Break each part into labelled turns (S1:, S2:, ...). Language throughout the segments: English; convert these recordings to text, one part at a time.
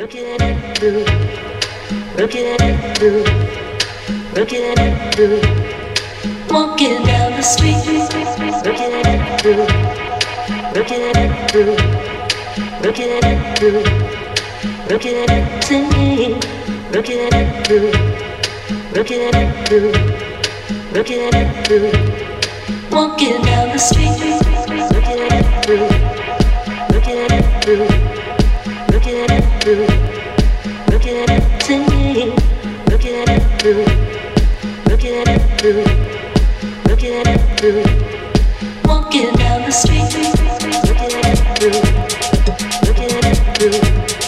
S1: Walking down the street, looking at you, looking at you, looking looking at you, looking looking at you, looking. Walking down the street, looking at you, looking looking at it looking at it looking at it looking at it. Walking down the street, looking at it through, looking at it through.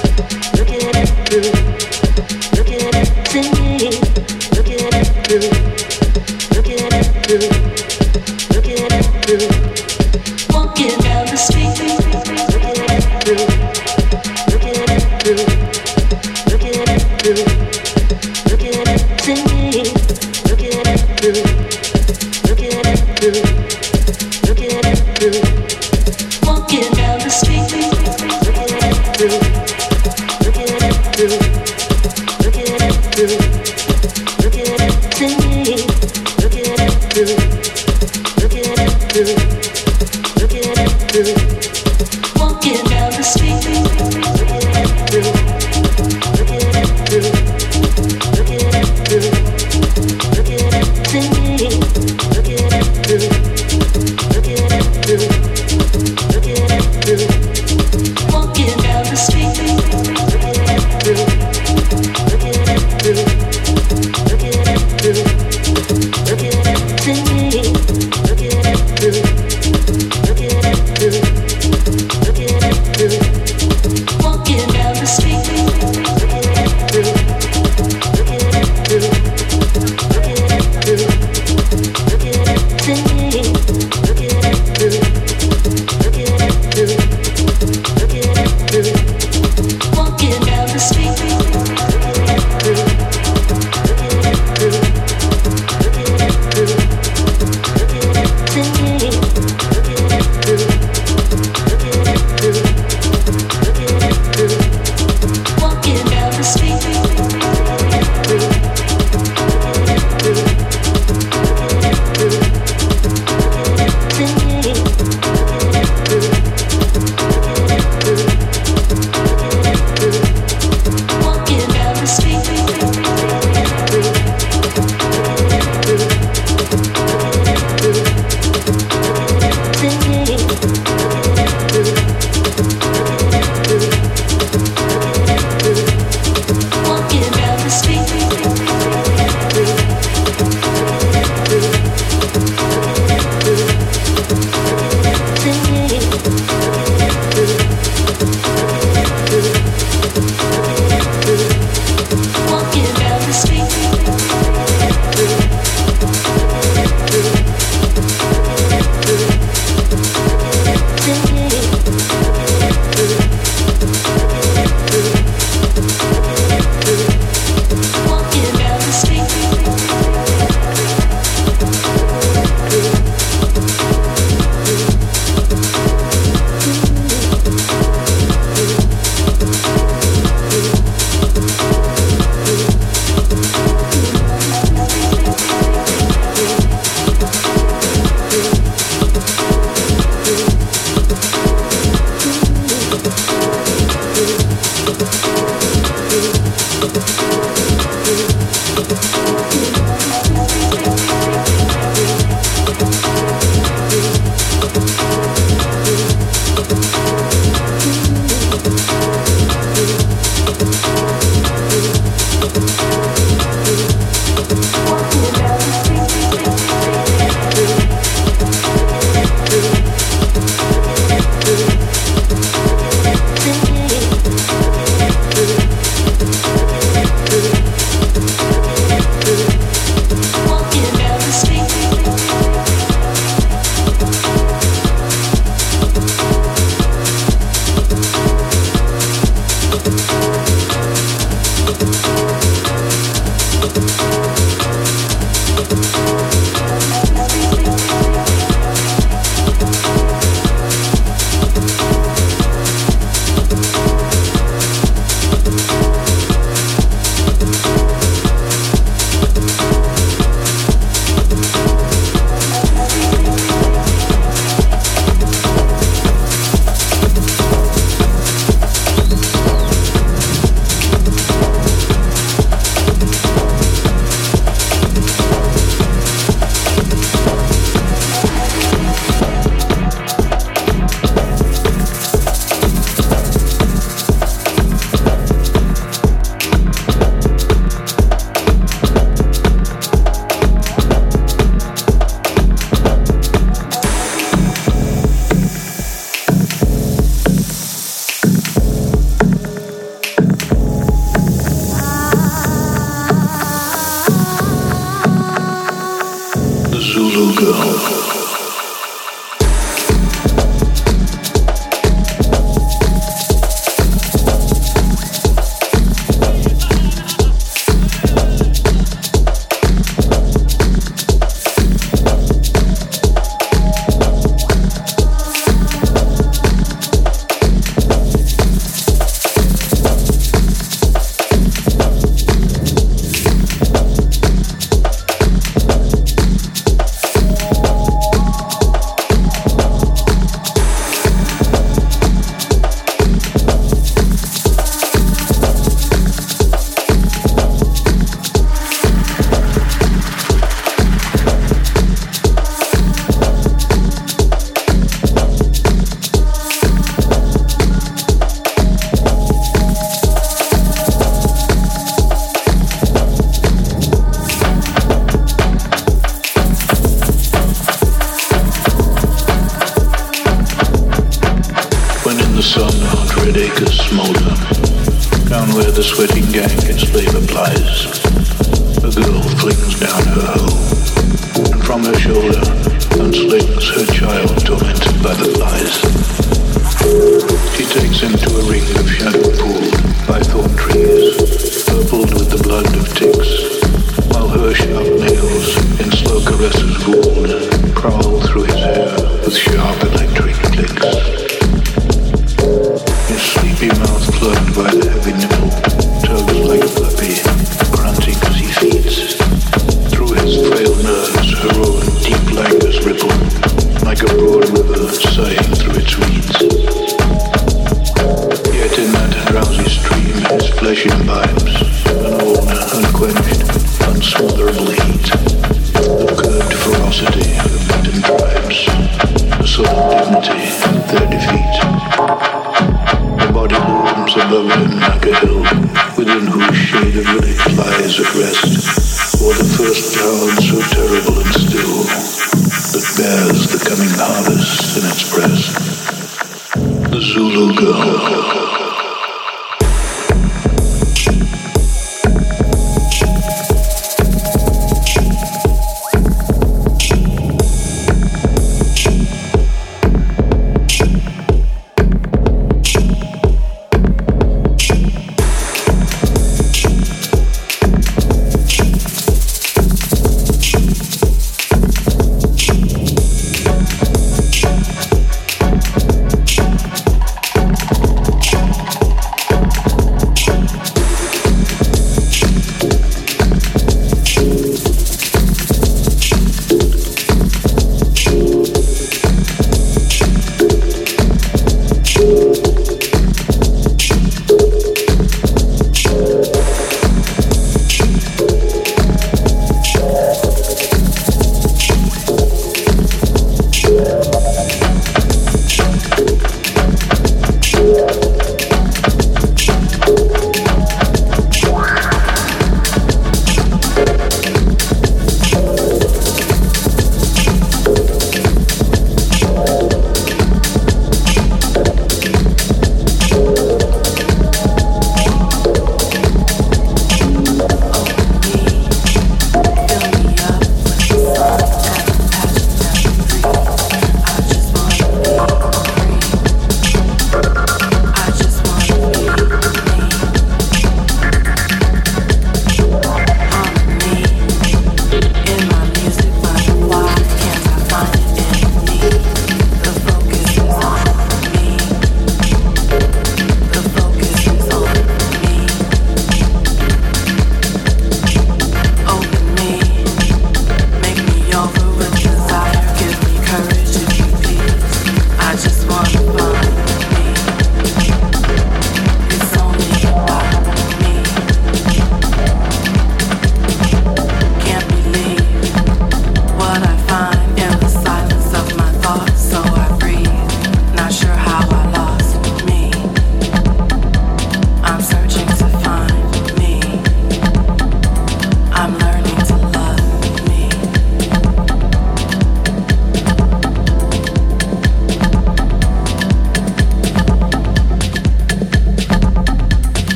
S2: six.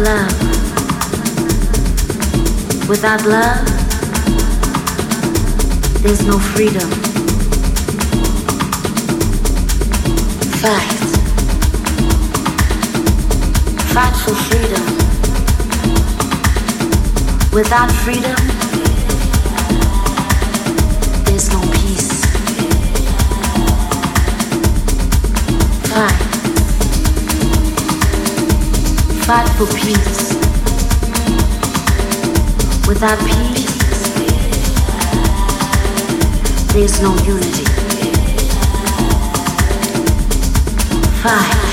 S1: love. Without love, there's no freedom. Fight. Fight for freedom. Without freedom, fight for peace. Without peace, there's no unity. Fight.